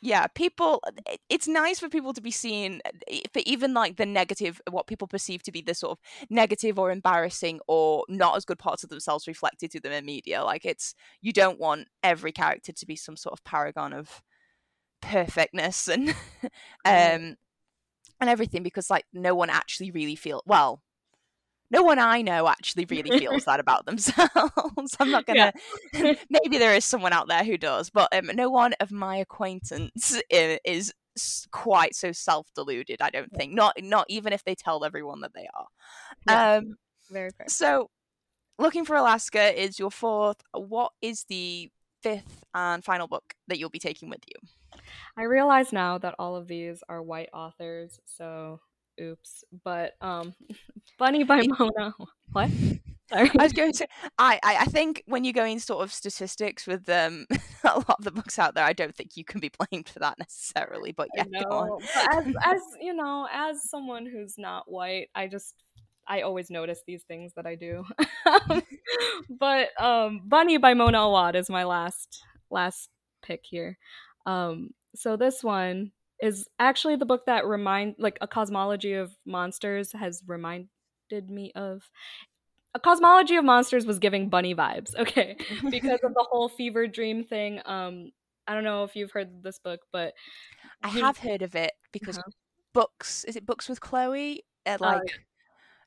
yeah people it's nice for people to be seen eh, for even like the negative what people perceive to be the sort of negative or embarrassing or not as good parts of themselves reflected to them in media like it's you don't want every character to be some sort of paragon of perfectness and um and everything because like no one actually really feel well no one I know actually really feels that about themselves. I'm not gonna. Yeah. maybe there is someone out there who does, but um, no one of my acquaintance is quite so self-deluded. I don't think. Not not even if they tell everyone that they are. Yeah. Um, Very fair. So, looking for Alaska is your fourth. What is the fifth and final book that you'll be taking with you? I realize now that all of these are white authors, so oops. But um, Bunny by Mona. What? Sorry. I was going to. I, I, I think when you go in sort of statistics with um a lot of the books out there, I don't think you can be blamed for that necessarily. But yeah, go as as you know, as someone who's not white, I just I always notice these things that I do. but um, Bunny by Mona Awad is my last last pick here. Um, so this one is actually the book that remind like a cosmology of monsters has reminded me of. A cosmology of monsters was giving bunny vibes okay because of the whole fever dream thing. Um i don't know if you've heard this book but i have heard of it because uh-huh. books is it books with chloe? Uh, oh, like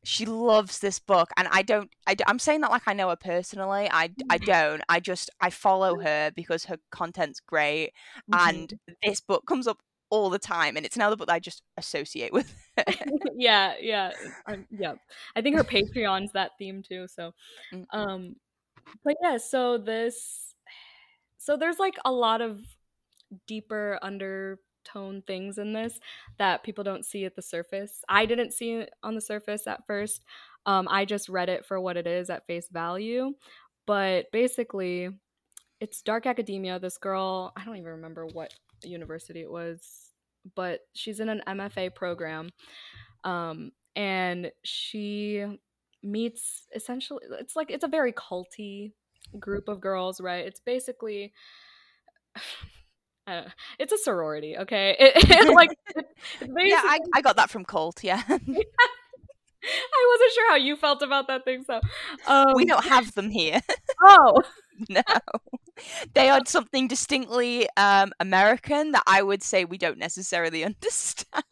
she loves this book and i don't I, i'm saying that like i know her personally. I i don't. I just i follow her because her content's great mm-hmm. and this book comes up all the time and it's another book that I just associate with. yeah, yeah. Um, yeah. I think her Patreon's that theme too, so mm-hmm. um but yeah, so this so there's like a lot of deeper undertone things in this that people don't see at the surface. I didn't see it on the surface at first. Um I just read it for what it is at face value, but basically it's dark academia. This girl, I don't even remember what university it was, but she's in an MFA program. Um, and she meets essentially it's like it's a very culty group of girls, right? It's basically uh, it's a sorority, okay? It, it like it, yeah, I, I got that from Cult, yeah. I wasn't sure how you felt about that thing, so um, we don't have them here. oh no, they are something distinctly um, American that I would say we don't necessarily understand.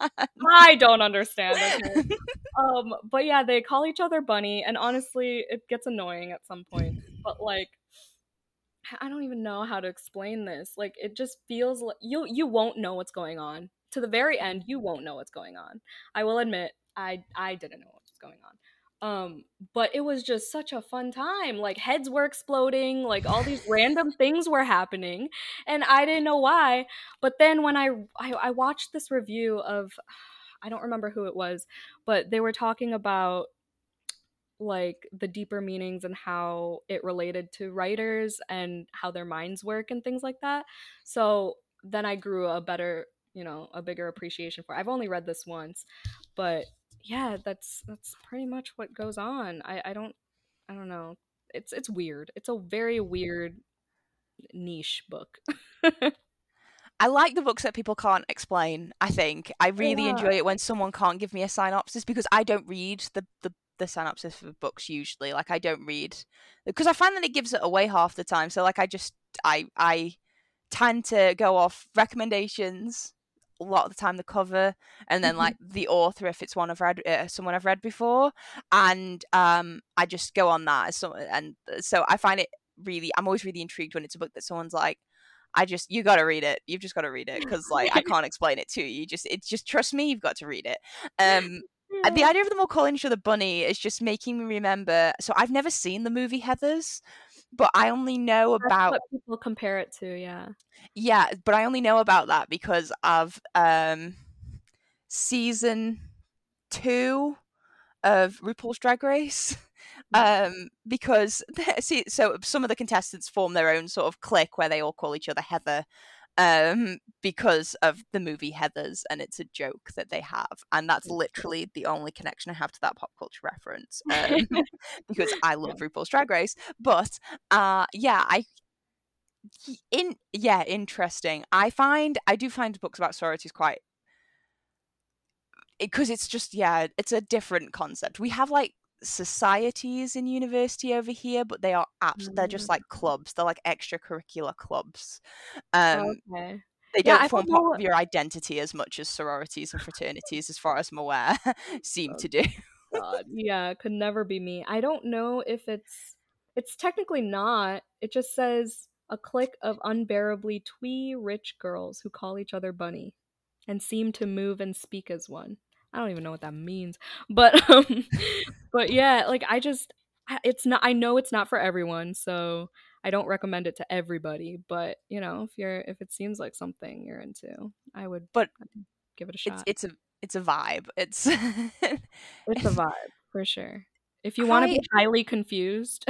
I don't understand. Okay. um, but yeah, they call each other bunny, and honestly, it gets annoying at some point. But like, I don't even know how to explain this. Like, it just feels like you you won't know what's going on to the very end. You won't know what's going on. I will admit, I I didn't know what was going on. Um, but it was just such a fun time. Like heads were exploding, like all these random things were happening, and I didn't know why. But then when I, I I watched this review of, I don't remember who it was, but they were talking about like the deeper meanings and how it related to writers and how their minds work and things like that. So then I grew a better, you know, a bigger appreciation for. It. I've only read this once, but yeah, that's that's pretty much what goes on. I I don't I don't know. It's it's weird. It's a very weird niche book. I like the books that people can't explain. I think I really yeah. enjoy it when someone can't give me a synopsis because I don't read the the the synopsis for books usually. Like I don't read because I find that it gives it away half the time. So like I just I I tend to go off recommendations a lot of the time the cover and then mm-hmm. like the author if it's one I've read uh, someone I've read before and um I just go on that so and uh, so I find it really I'm always really intrigued when it's a book that someone's like I just you got to read it you've just got to read it because like I can't explain it to you just it's just trust me you've got to read it um yeah. the idea of them all calling each other bunny is just making me remember so I've never seen the movie Heathers but I only know That's about what people compare it to, yeah. Yeah, but I only know about that because of um season 2 of RuPaul's Drag Race. Mm. Um because see so some of the contestants form their own sort of clique where they all call each other Heather um, because of the movie Heathers, and it's a joke that they have, and that's literally the only connection I have to that pop culture reference um, because I love RuPaul's Drag Race. But uh, yeah, I in yeah, interesting. I find I do find books about sororities quite because it's just yeah, it's a different concept. We have like societies in university over here, but they are apps. Mm. They're just like mm. clubs. They're like extracurricular clubs. Um, okay. They don't form part know... of your identity as much as sororities and fraternities, as far as I'm aware, seem oh, to do. God. Yeah, could never be me. I don't know if it's. It's technically not. It just says a clique of unbearably twee rich girls who call each other bunny and seem to move and speak as one. I don't even know what that means. But um but yeah, like I just it's not I know it's not for everyone, so I don't recommend it to everybody, but you know, if you're if it seems like something you're into, I would but give it a shot. It's, it's a it's a vibe. It's it's a vibe for sure. If you want to be highly confused.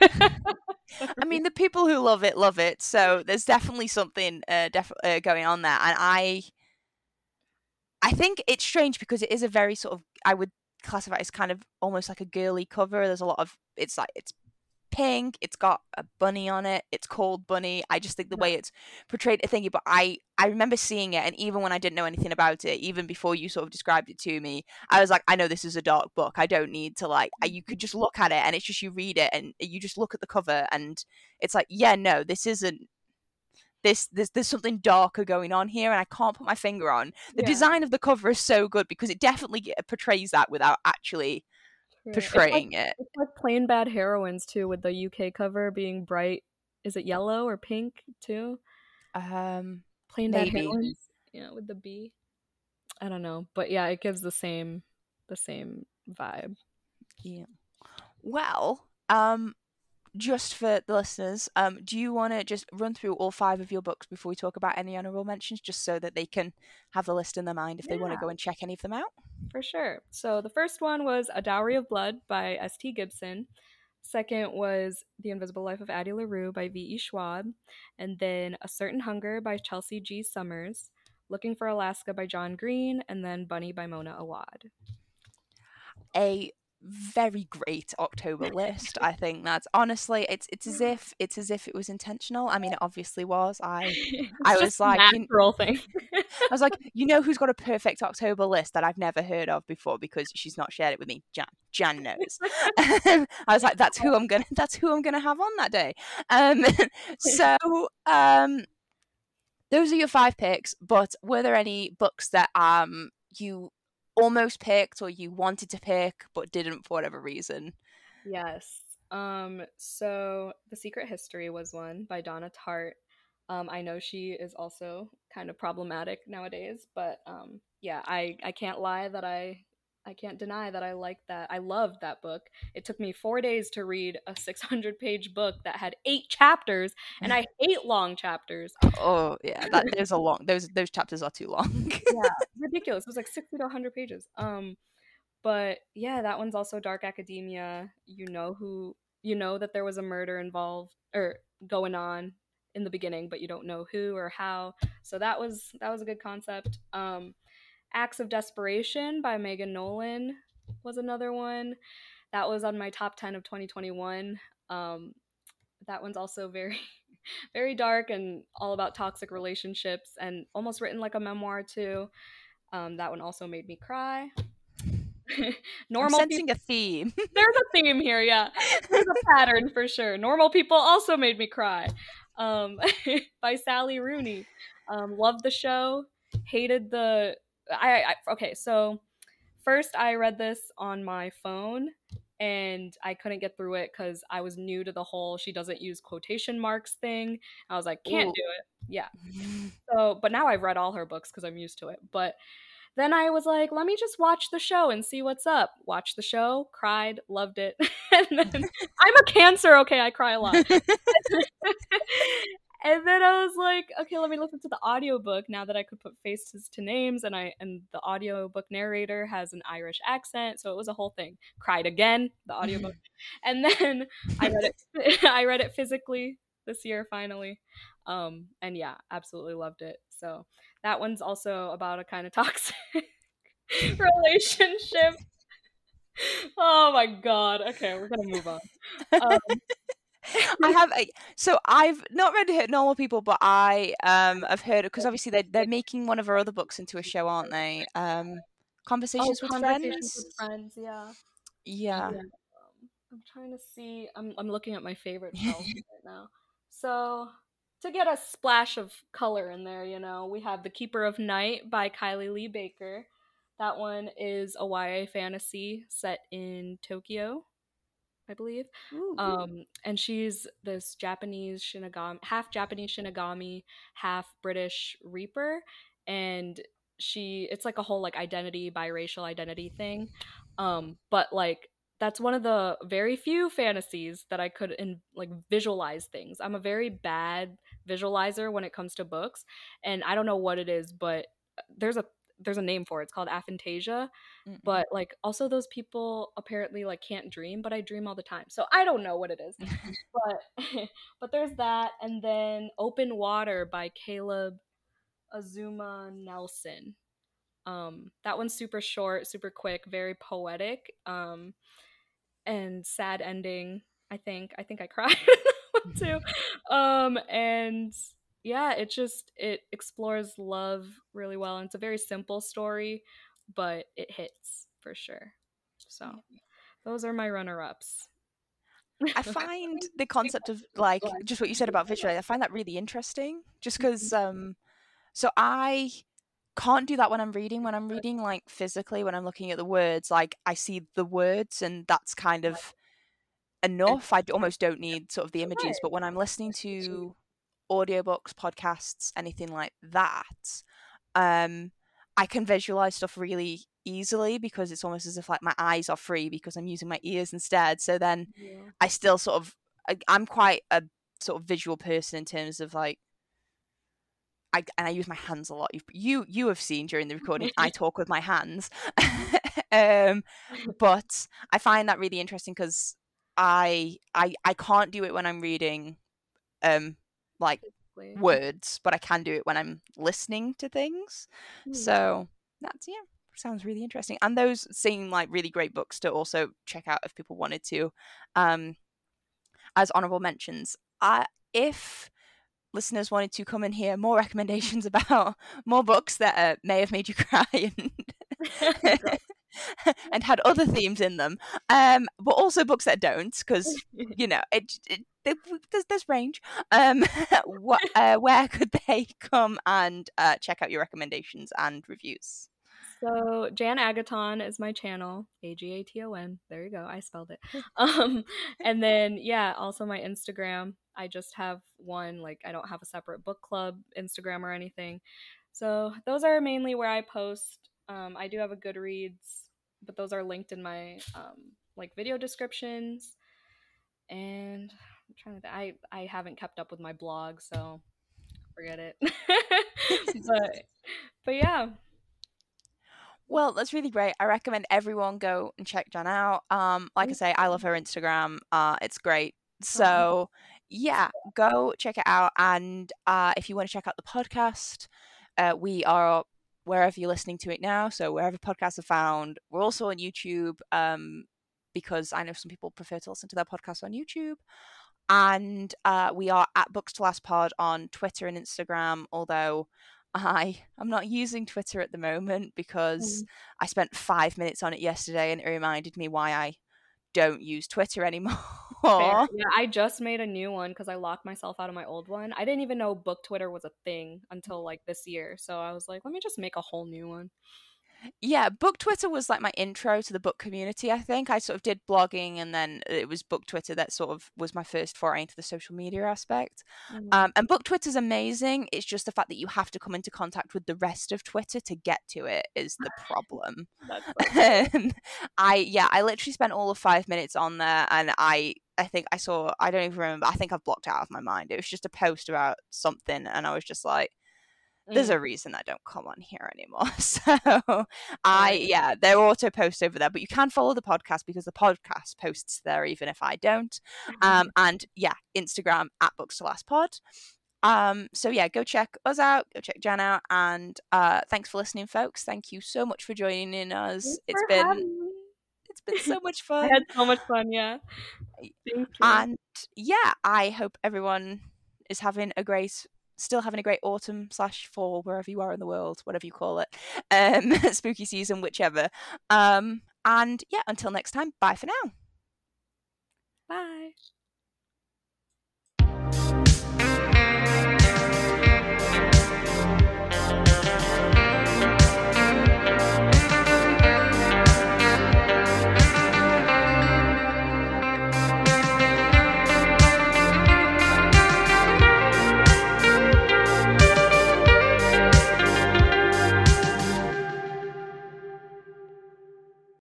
I mean, the people who love it love it. So there's definitely something uh, def- uh, going on there, and I I think it's strange because it is a very sort of I would classify it as kind of almost like a girly cover. There's a lot of it's like it's pink, it's got a bunny on it, it's called Bunny. I just think the way it's portrayed a thingy, but I I remember seeing it and even when I didn't know anything about it, even before you sort of described it to me, I was like, I know this is a dark book. I don't need to like you could mm-hmm. just look at it and it's just you read it and you just look at the cover and it's like, yeah, no, this isn't this there's there's something darker going on here and I can't put my finger on. The yeah. design of the cover is so good because it definitely portrays that without actually portraying it's like, it. It's like plain bad heroines too with the UK cover being bright is it yellow or pink too? Um plain bad heroines. Yeah, with the B. I don't know, but yeah, it gives the same the same vibe. Yeah. Well, um just for the listeners, um, do you want to just run through all five of your books before we talk about any honorable mentions, just so that they can have the list in their mind if yeah. they want to go and check any of them out? For sure. So the first one was A Dowry of Blood by S.T. Gibson. Second was The Invisible Life of Addie LaRue by V.E. Schwab. And then A Certain Hunger by Chelsea G. Summers. Looking for Alaska by John Green. And then Bunny by Mona Awad. A very great October list. I think that's honestly it's it's as if it's as if it was intentional. I mean, it obviously was. I I was like natural you, thing. I was like, you know, who's got a perfect October list that I've never heard of before because she's not shared it with me. Jan. Jan knows. I was like, that's who I'm gonna that's who I'm gonna have on that day. Um, so um, those are your five picks. But were there any books that um you almost picked or you wanted to pick but didn't for whatever reason? Yes. Um, so The Secret History was one by Donna Tartt. Um, I know she is also kind of problematic nowadays, but um, yeah, I, I can't lie that I I can't deny that I liked that. I loved that book. It took me four days to read a 600 page book that had eight chapters, and I hate long chapters. Oh yeah, that there's a long. Those those chapters are too long. yeah, ridiculous. It was like 60 to 100 pages. Um, but yeah, that one's also dark academia. You know who you know that there was a murder involved or going on in the beginning, but you don't know who or how. So that was that was a good concept. Um, Acts of Desperation by Megan Nolan was another one. That was on my top 10 of 2021. Um, that one's also very, very dark and all about toxic relationships and almost written like a memoir, too. Um, that one also made me cry. Normal I'm sensing people- a theme. There's a theme here, yeah. There's a pattern for sure. Normal people also made me cry. Um, by Sally Rooney. Um, loved the show. Hated the I, I okay, so first I read this on my phone and I couldn't get through it because I was new to the whole she doesn't use quotation marks thing. I was like, can't Ooh. do it. Yeah. so, but now I've read all her books because I'm used to it. But then I was like, let me just watch the show and see what's up. Watch the show, cried, loved it. and then I'm a cancer, okay, I cry a lot. And then I was like, okay, let me listen to the audiobook now that I could put faces to names and I and the audiobook narrator has an Irish accent, so it was a whole thing. Cried again, the audiobook. and then I read it I read it physically this year finally. Um and yeah, absolutely loved it. So that one's also about a kind of toxic relationship. Oh my god. Okay, we're gonna move on. Um, I have a, so I've not read Hit Normal People, but I um have heard it because obviously they're they're making one of her other books into a show, aren't they? Um, Conversations, oh, with, Conversations friends? with Friends. Yeah. Yeah. yeah. I'm trying to see. I'm I'm looking at my favorite shelf right now. So to get a splash of color in there, you know, we have The Keeper of Night by Kylie Lee Baker. That one is a YA fantasy set in Tokyo. I believe. Ooh, um, and she's this Japanese Shinigami, half Japanese Shinigami, half British Reaper, and she it's like a whole like identity biracial identity thing. Um, but like that's one of the very few fantasies that I could in, like visualize things. I'm a very bad visualizer when it comes to books, and I don't know what it is, but there's a there's a name for it. It's called aphantasia. mm But like also those people apparently like can't dream, but I dream all the time. So I don't know what it is. but but there's that and then Open Water by Caleb Azumah Nelson. Um that one's super short, super quick, very poetic. Um and sad ending, I think. I think I cried too. Um and yeah, it just it explores love really well and it's a very simple story, but it hits for sure. So those are my runner-ups. I find the concept of like just what you said about visual, I find that really interesting. Just because, mm-hmm. um, so I can't do that when I'm reading. When I'm reading, like physically, when I'm looking at the words, like I see the words, and that's kind of enough. I almost don't need sort of the images. But when I'm listening to audiobooks, podcasts, anything like that, um, I can visualize stuff really easily because it's almost as if like my eyes are free because I'm using my ears instead. So then yeah. I still sort of I, I'm quite a sort of visual person in terms of like I, and I use my hands a lot. You you you have seen during the recording. I talk with my hands, um, but I find that really interesting because I I I can't do it when I'm reading um like words, but I can do it when I'm listening to things. Mm. So that's yeah, sounds really interesting. And those seem like really great books to also check out if people wanted to. Um, as honorable mentions, I if listeners wanted to come and hear more recommendations about more books that uh, may have made you cry and and had other themes in them, um, but also books that don't, because you know it, it, there's range. Um, what, uh, where could they come and uh, check out your recommendations and reviews? So Jan Agaton is my channel, A G A T O N. There you go, I spelled it. um, and then yeah, also my Instagram. I just have one. Like I don't have a separate book club Instagram or anything. So those are mainly where I post. Um, I do have a Goodreads, but those are linked in my um, like video descriptions. And I'm trying to. I I haven't kept up with my blog, so forget it. but but yeah, well, that's really great. I recommend everyone go and check Jan out. Um, like I say, I love her Instagram. Uh, it's great. So yeah, go check it out. And uh, if you want to check out the podcast, uh, we are wherever you're listening to it now. So wherever podcasts are found, we're also on YouTube. Um, because I know some people prefer to listen to their podcasts on YouTube. And uh, we are at Books to Last Pod on Twitter and Instagram, although I am not using Twitter at the moment because mm. I spent five minutes on it yesterday and it reminded me why I don't use Twitter anymore. Fair. Yeah, I just made a new one because I locked myself out of my old one. I didn't even know book Twitter was a thing until like this year. So I was like, let me just make a whole new one. Yeah, book Twitter was like my intro to the book community. I think I sort of did blogging, and then it was book Twitter that sort of was my first foray into the social media aspect. Mm-hmm. Um, and book Twitter is amazing. It's just the fact that you have to come into contact with the rest of Twitter to get to it is the problem. I yeah, I literally spent all of five minutes on there, and I I think I saw I don't even remember. I think I've blocked out of my mind. It was just a post about something, and I was just like there's a mm. reason I don't come on here anymore. So I yeah, they're auto post over there, but you can follow the podcast because the podcast posts there even if I don't. Um mm-hmm. and yeah, Instagram at Books to Last Pod. Um, so yeah, go check us out, go check Jan out, and uh, thanks for listening, folks. Thank you so much for joining in. us. Thanks it's been it's been so much fun. I had so much fun, yeah. Thank you. And yeah, I hope everyone is having a great still having a great autumn slash fall wherever you are in the world, whatever you call it, um, spooky season, whichever. Um, and yeah, until next time, bye for now. Bye.